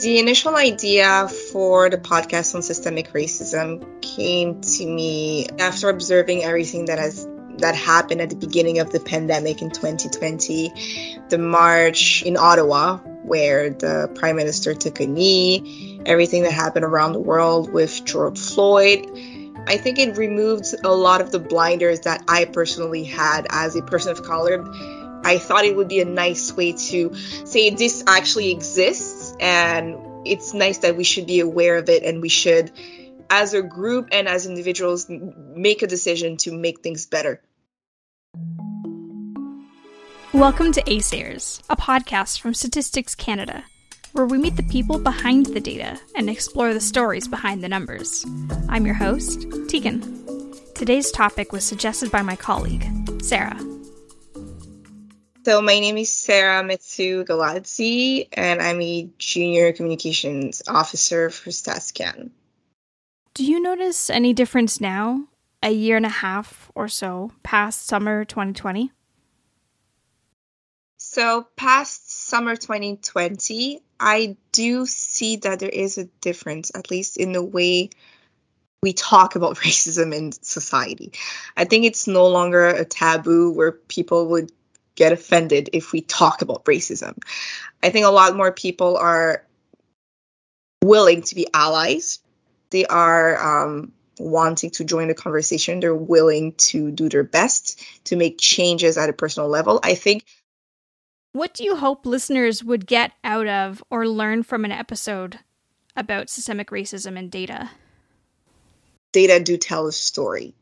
The initial idea for the podcast on systemic racism came to me after observing everything that has that happened at the beginning of the pandemic in 2020, the march in Ottawa where the prime minister took a knee, everything that happened around the world with George Floyd. I think it removed a lot of the blinders that I personally had as a person of color. I thought it would be a nice way to say this actually exists and it's nice that we should be aware of it and we should as a group and as individuals make a decision to make things better. Welcome to ASARS, a podcast from Statistics Canada, where we meet the people behind the data and explore the stories behind the numbers. I'm your host, Tegan. Today's topic was suggested by my colleague, Sarah. So, my name is Sarah Mitsu Galadzi, and I'm a junior communications officer for StatsCan. Do you notice any difference now, a year and a half or so past summer 2020? So, past summer 2020, I do see that there is a difference, at least in the way we talk about racism in society. I think it's no longer a taboo where people would get offended if we talk about racism. I think a lot more people are willing to be allies. They are um, wanting to join the conversation. They're willing to do their best to make changes at a personal level. I think what do you hope listeners would get out of or learn from an episode about systemic racism and data? Data do tell a story.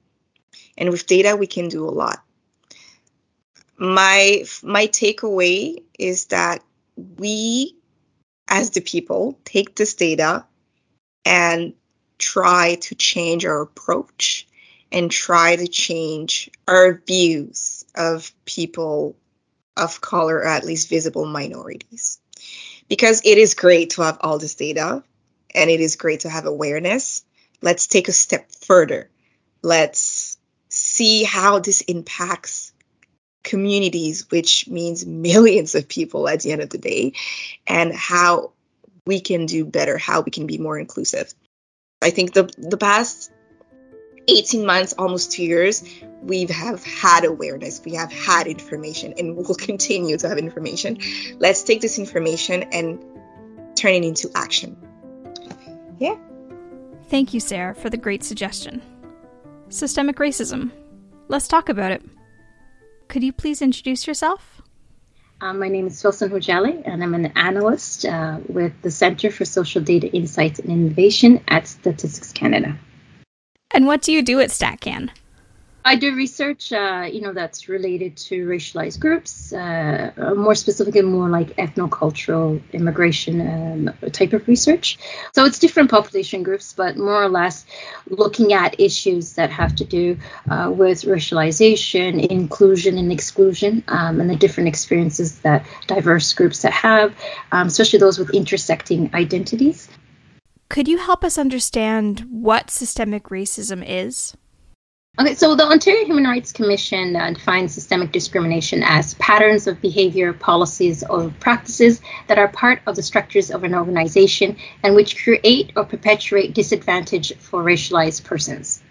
And with data we can do a lot. My my takeaway is that we as the people take this data and try to change our approach and try to change our views of people of color or at least visible minorities. Because it is great to have all this data and it is great to have awareness. Let's take a step further. Let's see how this impacts communities, which means millions of people at the end of the day, and how we can do better, how we can be more inclusive. I think the the past 18 months, almost two years, we have had awareness, we have had information, and we'll continue to have information. Let's take this information and turn it into action. Yeah. Thank you, Sarah, for the great suggestion. Systemic racism. Let's talk about it. Could you please introduce yourself? Um, my name is Filsan Hujaleh, and I'm an analyst uh, with the Center for Social Data Insights and Innovation at Statistics Canada. And what do you do at StatCan? I do research, uh, you know, that's related to racialized groups, uh, more specifically, more like ethnocultural immigration um, type of research. So it's different population groups, but more or less looking at issues that have to do uh, with racialization, inclusion, and exclusion, um, and the different experiences that diverse groups that have, um, especially those with intersecting identities. Could you help us understand what systemic racism is? Okay, so the Ontario Human Rights Commission uh, defines systemic discrimination as patterns of behavior, policies, or practices that are part of the structures of an organization and which create or perpetuate disadvantage for racialized persons.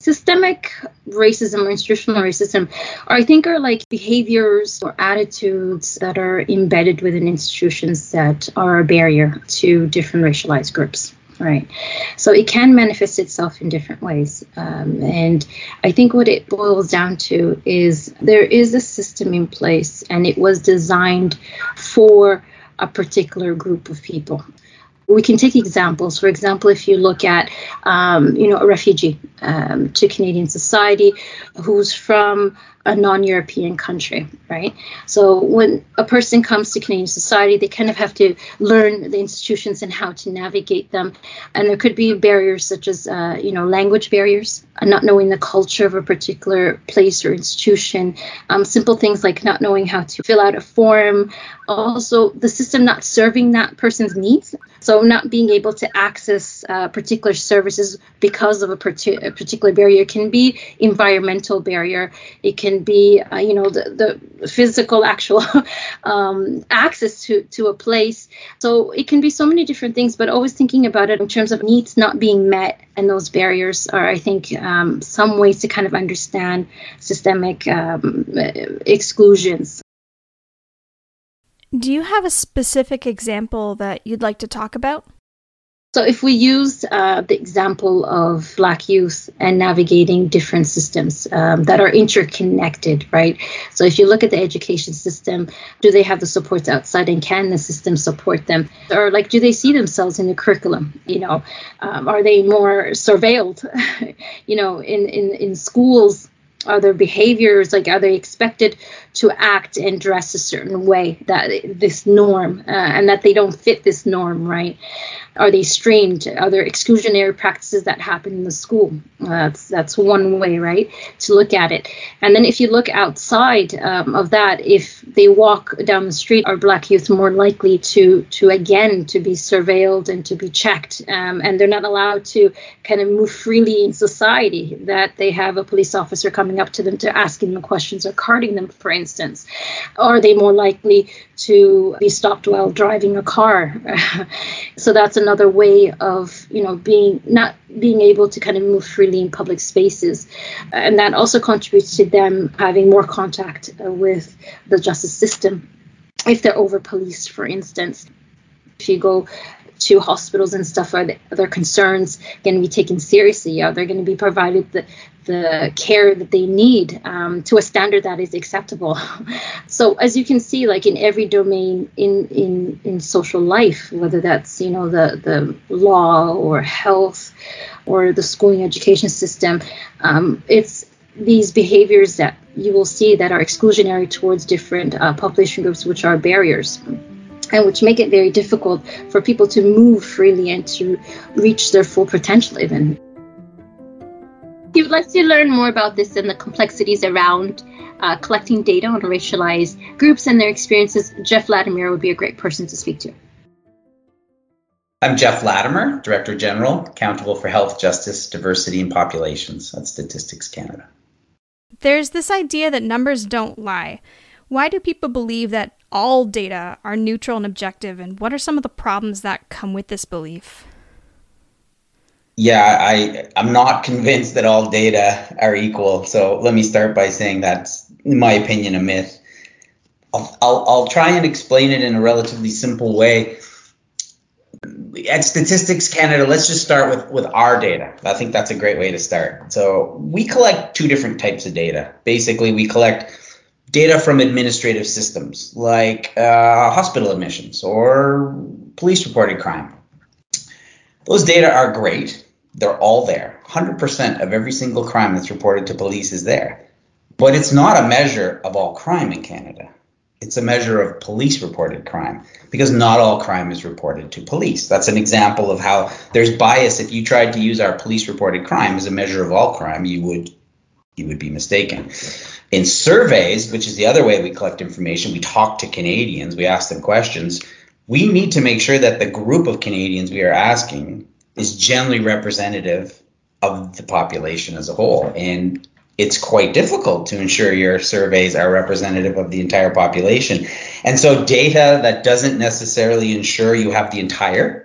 Systemic racism or institutional racism, or I think, are like behaviors or attitudes that are embedded within institutions that are a barrier to different racialized groups. Right. So it can manifest itself in different ways. Um, and I think what it boils down to is there is a system in place and it was designed for a particular group of people we can take examples. For example, if you look at, um, you know, a refugee um, to Canadian society who's from a non-European country, right? So when a person comes to Canadian society, they kind of have to learn the institutions and how to navigate them, and there could be barriers such as, uh, you know, language barriers, uh, not knowing the culture of a particular place or institution, um, simple things like not knowing how to fill out a form, also the system not serving that person's needs, so not being able to access uh, particular services because of a, a particular barrier can be environmental barrier. It can can be, uh, you know, the, the physical actual um, access to, to a place. So it can be so many different things, but always thinking about it in terms of needs not being met and those barriers are, I think, um, some ways to kind of understand systemic um, exclusions. Do you have a specific example that you'd like to talk about? So, if we use uh, the example of Black youth and navigating different systems um, that are interconnected, right? So, if you look at the education system, do they have the supports outside and can the system support them? Or, like, do they see themselves in the curriculum? You know, um, are they more surveilled? you know, in, in, in schools, are their behaviors like are they expected to act and dress a certain way that this norm uh, and that they don't fit this norm right are they streamed? Are there exclusionary practices that happen in the school? Uh, that's that's one way, right, to look at it. And then if you look outside um, of that, if they walk down the street, are Black youth more likely to to again to be surveilled and to be checked? Um, and they're not allowed to kind of move freely in society. That they have a police officer coming up to them to asking them questions or carding them, for instance. Are they more likely to be stopped while driving a car. so that's another way of, you know, being not being able to kind of move freely in public spaces. And that also contributes to them having more contact with the justice system if they're over policed, for instance. If you go to hospitals and stuff, are, their concerns going to be taken seriously? Are they going to be provided the, the care that they need um, to a standard that is acceptable. so as you can see, like in every domain in in in social life, whether that's you know the the law or health or the schooling education system, um, it's these behaviors that you will see that are exclusionary towards different uh, population groups, which are barriers and which make it very difficult for people to move freely and to reach their full potential even. If you'd like to learn more about this and the complexities around uh, collecting data on racialized groups and their experiences, Jeff Latimer would be a great person to speak to. I'm Jeff Latimer, Director General, accountable for health, justice, diversity, and populations at Statistics Canada. There's this idea that numbers don't lie. Why do people believe that all data are neutral and objective, and what are some of the problems that come with this belief? yeah, I I'm not convinced that all data are equal. So let me start by saying that's, in my opinion, a myth. I'll, I'll, I'll try and explain it in a relatively simple way. At Statistics Canada, let's just start with, with our data. I think that's a great way to start. So we collect two different types of data. Basically, we collect data from administrative systems like uh, hospital admissions or police reported crime. Those data are great they're all there. 100% of every single crime that's reported to police is there. But it's not a measure of all crime in Canada. It's a measure of police reported crime because not all crime is reported to police. That's an example of how there's bias. If you tried to use our police reported crime as a measure of all crime, you would you would be mistaken. In surveys, which is the other way we collect information, we talk to Canadians, we ask them questions. We need to make sure that the group of Canadians we are asking is generally representative of the population as a whole. And it's quite difficult to ensure your surveys are representative of the entire population. And so data that doesn't necessarily ensure you have the entire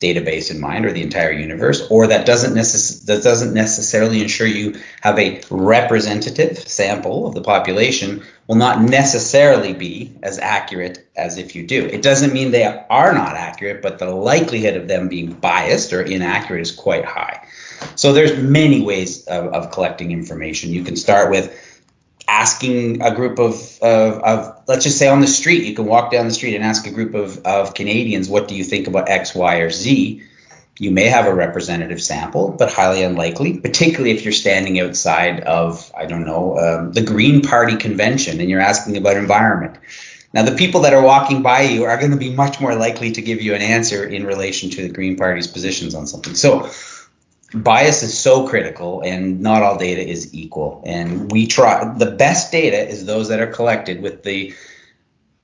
database in mind or the entire universe or that doesn't necess- that doesn't necessarily ensure you have a representative sample of the population will not necessarily be as accurate as if you do. It doesn't mean they are not accurate, but the likelihood of them being biased or inaccurate is quite high. So there's many ways of, of collecting information. You can start with asking a group of, of, of, let's just say on the street, you can walk down the street and ask a group of, of Canadians, what do you think about X, Y, or Z? You may have a representative sample, but highly unlikely, particularly if you're standing outside of, I don't know, um, the Green Party convention and you're asking about environment. Now, the people that are walking by you are going to be much more likely to give you an answer in relation to the Green Party's positions on something. So, bias is so critical and not all data is equal and we try the best data is those that are collected with the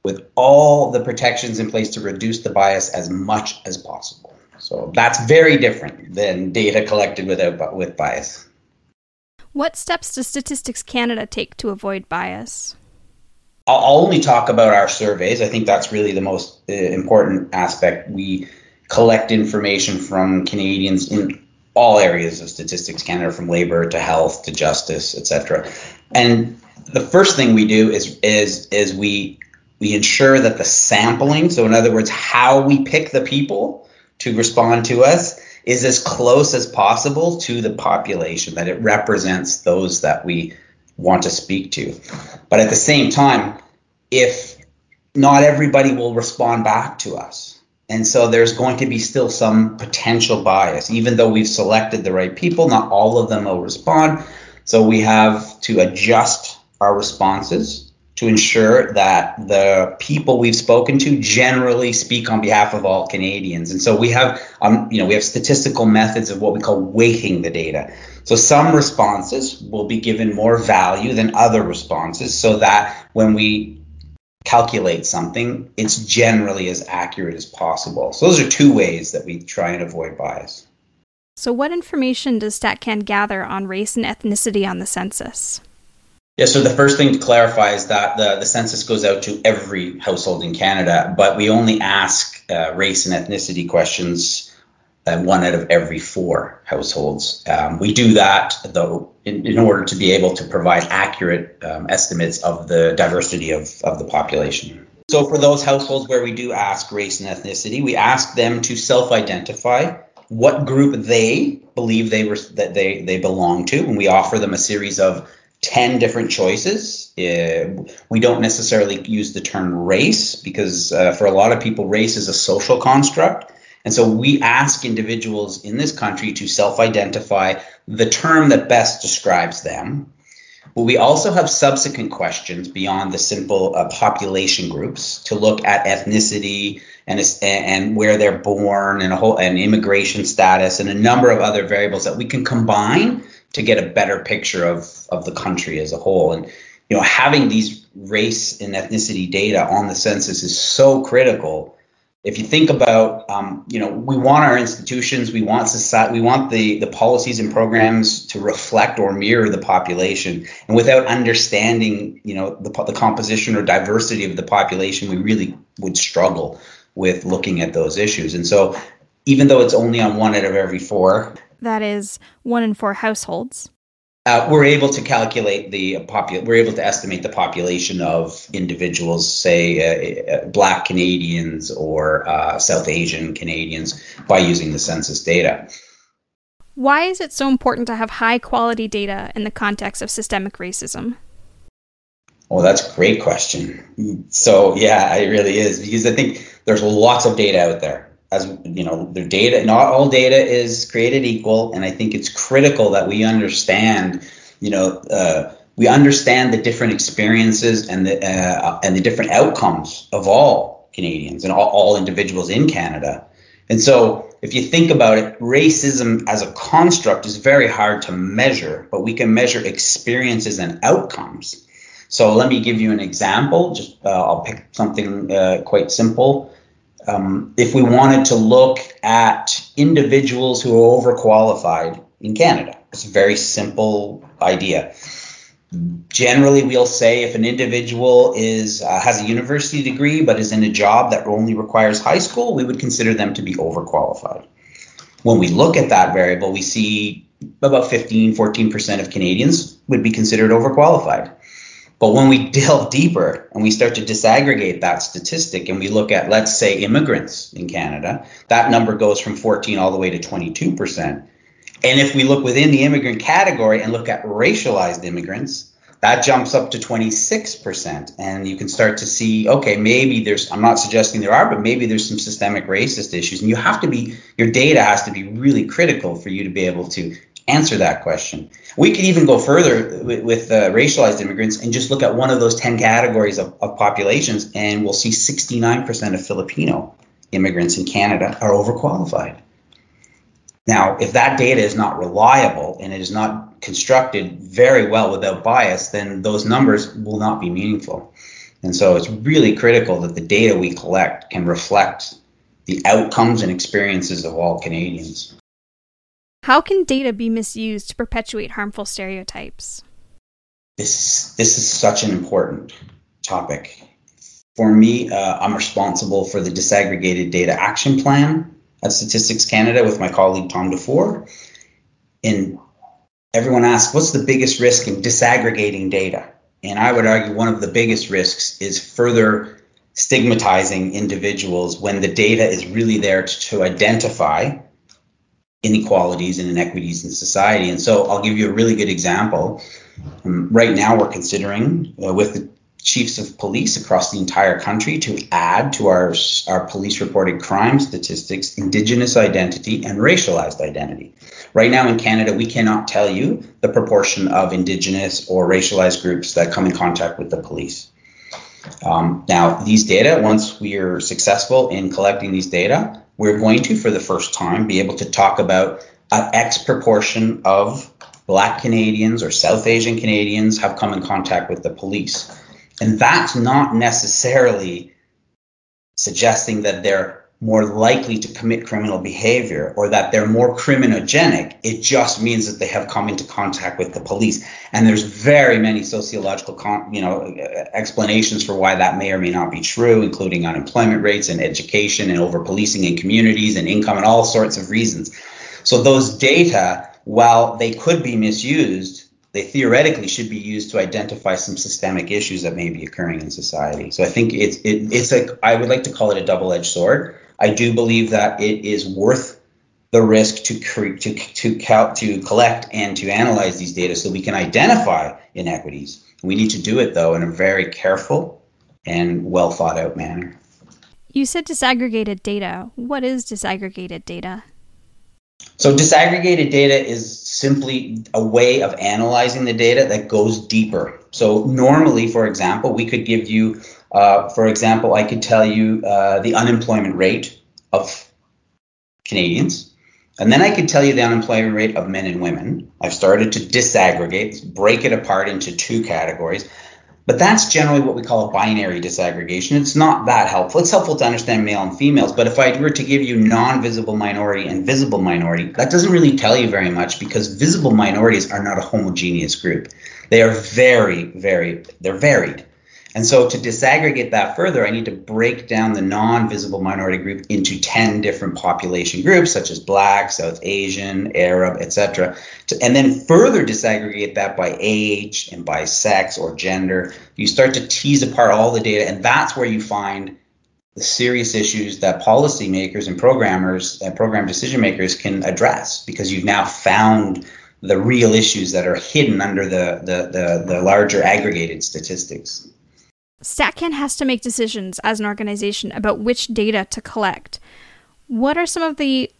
with all the protections in place to reduce the bias as much as possible so that's very different than data collected without with bias What steps does Statistics Canada take to avoid bias? I'll only talk about our surveys. I think that's really the most uh, important aspect. We collect information from Canadians in all areas of Statistics Canada, from labor to health to justice, etc. And the first thing we do is is is we we ensure that the sampling, so in other words, how we pick the people to respond to us, is as close as possible to the population, that it represents those that we want to speak to. But at the same time, if not everybody will respond back to us. And so there's going to be still some potential bias, even though we've selected the right people, not all of them will respond. So we have to adjust our responses to ensure that the people we've spoken to generally speak on behalf of all Canadians. And so we have, um, you know, we have statistical methods of what we call weighting the data. So some responses will be given more value than other responses so that when we calculate something, it's generally as accurate as possible. So those are two ways that we try and avoid bias. So what information does StatCan gather on race and ethnicity on the census? Yeah, so the first thing to clarify is that the, the census goes out to every household in Canada, but we only ask uh, race and ethnicity questions uh, one out of every four households. Um, we do that, though, in, in, order to be able to provide accurate um, estimates of the diversity of, of the population. So for those households where we do ask race and ethnicity, we ask them to self-identify what group they believe they were that they they belong to, and we offer them a series of 10 different choices. Uh, we don't necessarily use the term race because uh, for a lot of people, race is a social construct. And so we ask individuals in this country to self identify the term that best describes them. But we also have subsequent questions beyond the simple uh, population groups to look at ethnicity and, and where they're born and a whole and immigration status and a number of other variables that we can combine to get a better picture of of the country as a whole. And you know, having these race and ethnicity data on the census is so critical. If you think about, um, you know, we want our institutions, we want society, we want the the policies and programs to reflect or mirror the population. And without understanding, you know, the, the composition or diversity of the population, we really would struggle with looking at those issues. And so, even though it's only on one out of every four, that is one in four households. Uh, we're able to calculate the popu- we're able to estimate the population of individuals, say uh, uh, Black Canadians or uh, South Asian Canadians, by using the census data. Why is it so important to have high quality data in the context of systemic racism? Well, that's a great question. So yeah, it really is because I think there's lots of data out there as you know, their data, not all data is created equal, and I think it's critical that we understand, you know, uh, we understand the different experiences and the uh, and the different outcomes of all Canadians and all, all individuals in Canada. And so, if you think about it, racism as a construct is very hard to measure, but we can measure experiences and outcomes. So let me give you an example. Just uh, I'll pick something uh, quite simple um, if we wanted to look at individuals who are overqualified in Canada. It's a very simple idea. Generally, we'll say if an individual is uh, has a university degree but is in a job that only requires high school, we would consider them to be overqualified. When we look at that variable, we see about 15, 14% of Canadians would be considered overqualified. But when we delve deeper and we start to disaggregate that statistic and we look at, let's say, immigrants in Canada, that number goes from 14 all the way to 22%. And if we look within the immigrant category and look at racialized immigrants, that jumps up to 26%. And you can start to see, okay, maybe there's, I'm not suggesting there are, but maybe there's some systemic racist issues. And you have to be, your data has to be really critical for you to be able to answer that question. We could even go further with, with uh, racialized immigrants and just look at one of those 10 categories of, of populations, and we'll see 69% of Filipino immigrants in Canada are overqualified. Now, if that data is not reliable and it is not constructed very well without bias, then those numbers will not be meaningful. And so it's really critical that the data we collect can reflect the outcomes and experiences of all Canadians. How can data be misused to perpetuate harmful stereotypes? This this is such an important topic. For me, uh, I'm responsible for the disaggregated data action plan at Statistics Canada with my colleague Tom DeFore. And everyone asks, what's the biggest risk in disaggregating data? And I would argue one of the biggest risks is further stigmatizing individuals when the data is really there to, to identify inequalities and inequities in society. And so I'll give you a really good example. Um, right now, we're considering uh, with the chiefs of police across the entire country to add to our, our police reported crime statistics indigenous identity and racialized identity. Right now in Canada, we cannot tell you the proportion of indigenous or racialized groups that come in contact with the police. Um, now, these data, once we are successful in collecting these data, we're going to, for the first time, be able to talk about an X proportion of Black Canadians or South Asian Canadians have come in contact with the police. And that's not necessarily suggesting that they're more likely to commit criminal behavior or that they're more criminogenic. It just means that they have come into contact with the police. And there's very many sociological, con- you know, explanations for why that may or may not be true, including unemployment rates and education and over policing in communities and income and all sorts of reasons. So those data, while they could be misused, they theoretically should be used to identify some systemic issues that may be occurring in society. So I think it's it, it's a I would like to call it a double-edged sword. I do believe that it is worth the risk to cre- to to to collect and to analyze these data so we can identify inequities. We need to do it though in a very careful and well thought out manner. You said disaggregated data. What is disaggregated data? So disaggregated data is simply a way of analyzing the data that goes deeper. So normally, for example, we could give you, uh, for example, I could tell you uh, the unemployment rate of Canadians, and then I could tell you the unemployment rate of men and women. I've started to disaggregate, break it apart into two categories. But that's generally what we call a binary disaggregation. It's not that helpful. It's helpful to understand male and females, but if I were to give you non-visible minority and visible minority, that doesn't really tell you very much because visible minorities are not a homogeneous group. They are very, very, they're varied. And so to disaggregate that further, I need to break down the non-visible minority group into 10 different population groups, such as Black, South Asian, Arab, etc. And then further disaggregate that by age and by sex or gender. You start to tease apart all the data, and that's where you find the serious issues that policymakers and programmers and program decision makers can address because you've now found the real issues that are hidden under the, the, the, the larger aggregated statistics. StatCan has to make decisions as an organization about which data to collect. What are some of the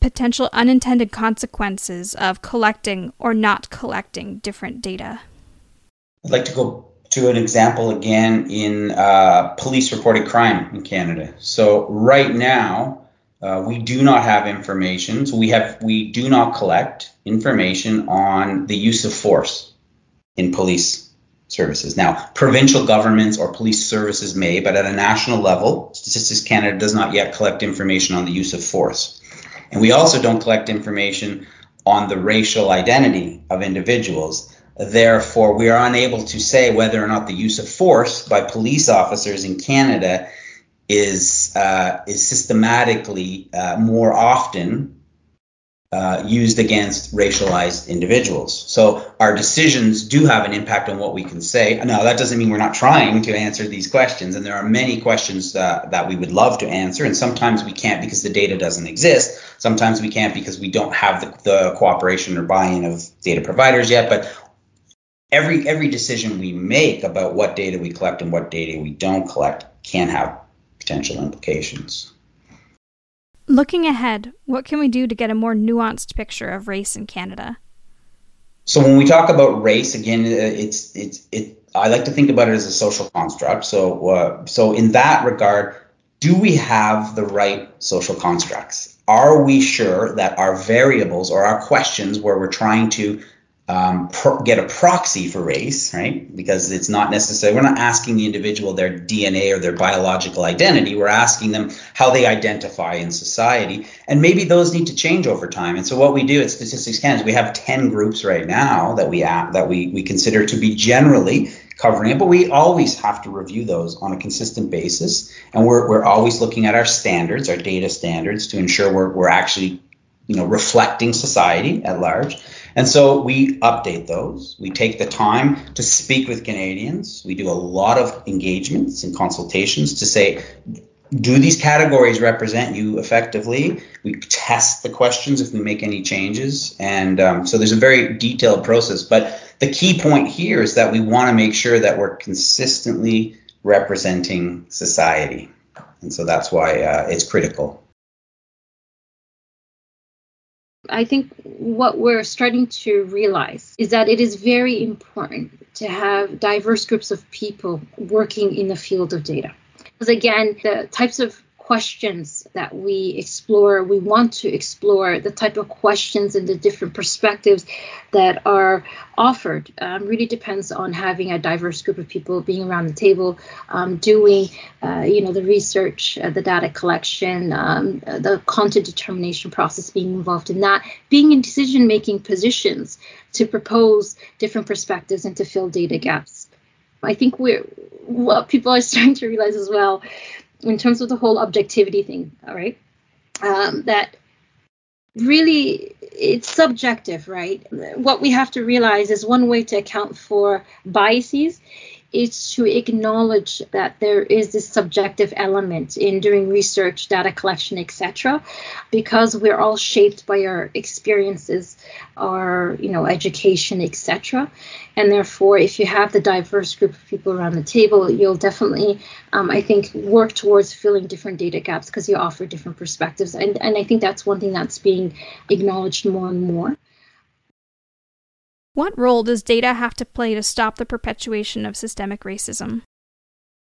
potential unintended consequences of collecting or not collecting different data? I'd like to go to an example again in uh, police reported crime in Canada. So right now, uh, we do not have information. So we have we do not collect information on the use of force in police services. Now, provincial governments or police services may, but at a national level, Statistics Canada does not yet collect information on the use of force. And we also don't collect information on the racial identity of individuals. Therefore, we are unable to say whether or not the use of force by police officers in Canada is uh, is systematically uh, more often uh, used against racialized individuals. So our decisions do have an impact on what we can say. Now, that doesn't mean we're not trying to answer these questions, and there are many questions uh, that we would love to answer, and sometimes we can't because the data doesn't exist. Sometimes we can't because we don't have the, the cooperation or buy-in of data providers yet. But every every decision we make about what data we collect and what data we don't collect can have potential implications. Looking ahead, what can we do to get a more nuanced picture of race in Canada? So when we talk about race, again, uh, it's it's it. I like to think about it as a social construct. So uh, so in that regard, do we have the right social constructs? Are we sure that our variables or our questions where we're trying to um, pro- get a proxy for race, right? Because it's not necessarily, We're not asking the individual their DNA or their biological identity. We're asking them how they identify in society, and maybe those need to change over time. And so, what we do at Statistics Canada is we have ten groups right now that we that we we consider to be generally covering it, but we always have to review those on a consistent basis, and we're we're always looking at our standards, our data standards, to ensure we're we're actually you know reflecting society at large and so we update those. We take the time to speak with Canadians. We do a lot of engagements and consultations to say, do these categories represent you effectively? We test the questions if we make any changes. And um, so there's a very detailed process. But the key point here is that we want to make sure that we're consistently representing society. And so that's why uh, it's critical. I think what we're starting to realize is that it is very important to have diverse groups of people working in the field of data. Because again, the types of questions that we explore. We want to explore the type of questions and the different perspectives that are offered. Um, really depends on having a diverse group of people being around the table, um, doing, uh, you know, the research, uh, the data collection, um, the content determination process, being involved in that, being in decision-making positions to propose different perspectives and to fill data gaps. I think we're what people are starting to realize as well in terms of the whole objectivity thing, all right, um, that really it's subjective, right? What we have to realize is one way to account for biases is to acknowledge that there is this subjective element in doing research, data collection, etc., because we're all shaped by our experiences, our you know education, etc. And therefore, if you have the diverse group of people around the table, you'll definitely, um, I think, work towards filling different data gaps because you offer different perspectives. And, and I think that's one thing that's being acknowledged more and more. What role does data have to play to stop the perpetuation of systemic racism?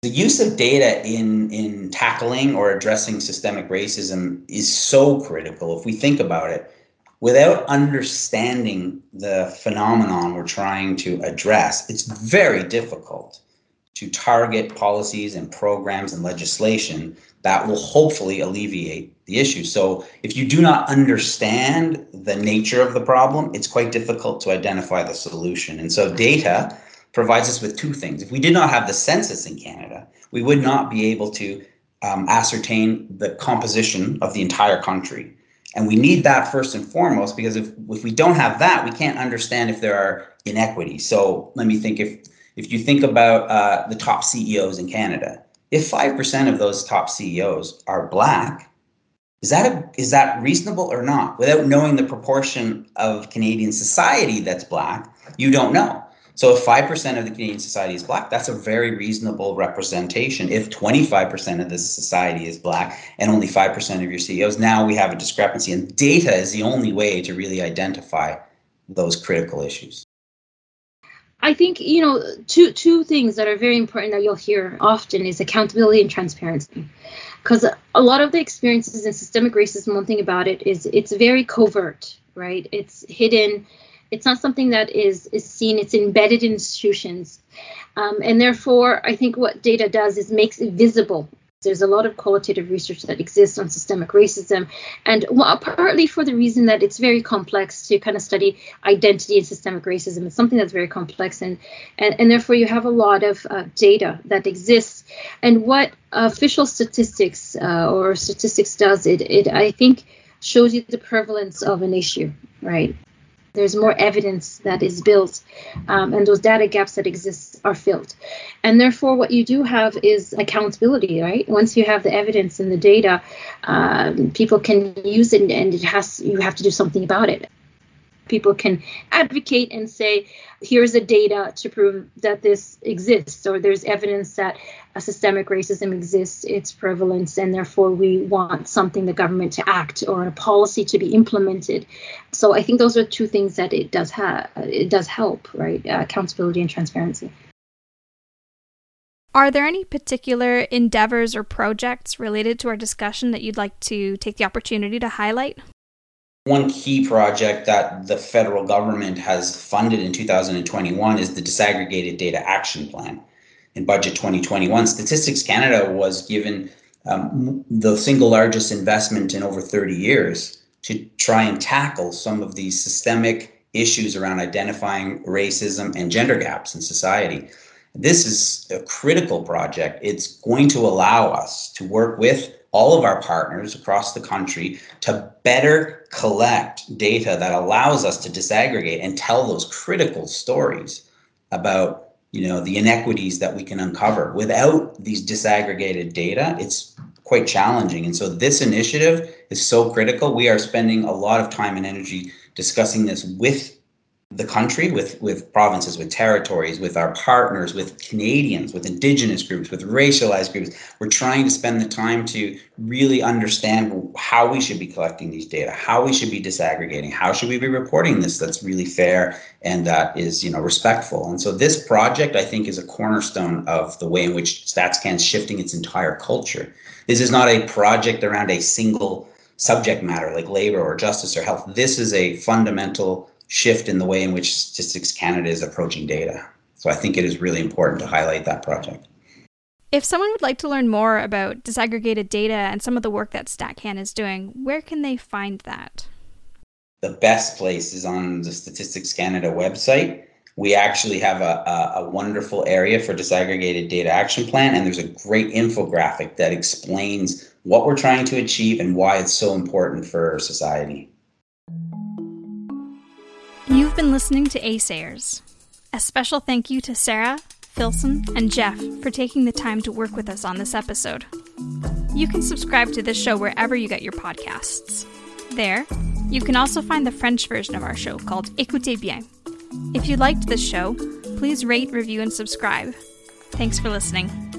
The use of data in, in tackling or addressing systemic racism is so critical. If we think about it, without understanding the phenomenon we're trying to address, it's very difficult to target policies and programs and legislation that will hopefully alleviate the issue. So if you do not understand the nature of the problem, it's quite difficult to identify the solution. And so data provides us with two things. If we did not have the census in Canada, we would not be able to um, ascertain the composition of the entire country. And we need that first and foremost because if, if we don't have that, we can't understand if there are inequities. So let me think if if you think about uh, the top CEOs in Canada, if 5% of those top CEOs are black, is that a, is that reasonable or not? Without knowing the proportion of Canadian society that's black, you don't know. So if 5% of the Canadian society is black, that's a very reasonable representation. If 25% of the society is black and only 5% of your CEOs, now we have a discrepancy. And data is the only way to really identify those critical issues. I think you know two two things that are very important that you'll hear often is accountability and transparency. Because a lot of the experiences in systemic racism, one thing about it is it's very covert, right? It's hidden. It's not something that is is seen. It's embedded in institutions, um, and therefore, I think what data does is makes it visible there's a lot of qualitative research that exists on systemic racism, and well, partly for the reason that it's very complex to kind of study identity and systemic racism. It's something that's very complex, and and, and therefore you have a lot of uh, data that exists. And what official statistics uh, or statistics does, it it I think shows you the prevalence of an issue, right? There's more evidence that is built um, and those data gaps that exist are filled. And therefore what you do have is accountability right? Once you have the evidence and the data um, people can use it and it has you have to do something about it people can advocate and say, here's the data to prove that this exists, or there's evidence that a systemic racism exists, its prevalence, and therefore we want something the government to act or a policy to be implemented. So I think those are two things that it does have. It does help, right? Uh, accountability and transparency. Are there any particular endeavors or projects related to our discussion that you'd like to take the opportunity to highlight? One key project that the federal government has funded in 2021 is the Disaggregated Data Action Plan. In Budget 2021, Statistics Canada was given um, the single largest investment in over 30 years to try and tackle some of these systemic issues around identifying racism and gender gaps in society. This is a critical project. It's going to allow us to work with all of our partners across the country to better collect data that allows us to disaggregate and tell those critical stories about you know the inequities that we can uncover. Without these disaggregated data it's quite challenging. And so this initiative is so critical. We are spending a lot of time and energy discussing this with the country, with, with provinces, with territories, with our partners, with Canadians, with Indigenous groups, with racialized groups. We're trying to spend the time to really understand how we should be collecting these data, how we should be disaggregating, how should we be reporting this that's really fair and that is, you know, respectful. And so this project, I think, is a cornerstone of the way in which StatsCan is shifting its entire culture. This is not a project around a single subject matter like labor or justice or health. This is a fundamental shift in the way in which Statistics Canada is approaching data. So I think it is really important to highlight that project. If someone would like to learn more about disaggregated data and some of the work that StatCan is doing, where can they find that? The best place is on the Statistics Canada website. We actually have a, a, a wonderful area for disaggregated data action plan, and there's a great infographic that explains what we're trying to achieve and why it's so important for society. You've been listening to Assayers. A special thank you to Sarah, Filsan, and Jeff for taking the time to work with us on this episode. You can subscribe to this show wherever you get your podcasts. There, you can also find the French version of our show called Écoutez bien. If you liked this show, please rate, review, and subscribe. Thanks for listening.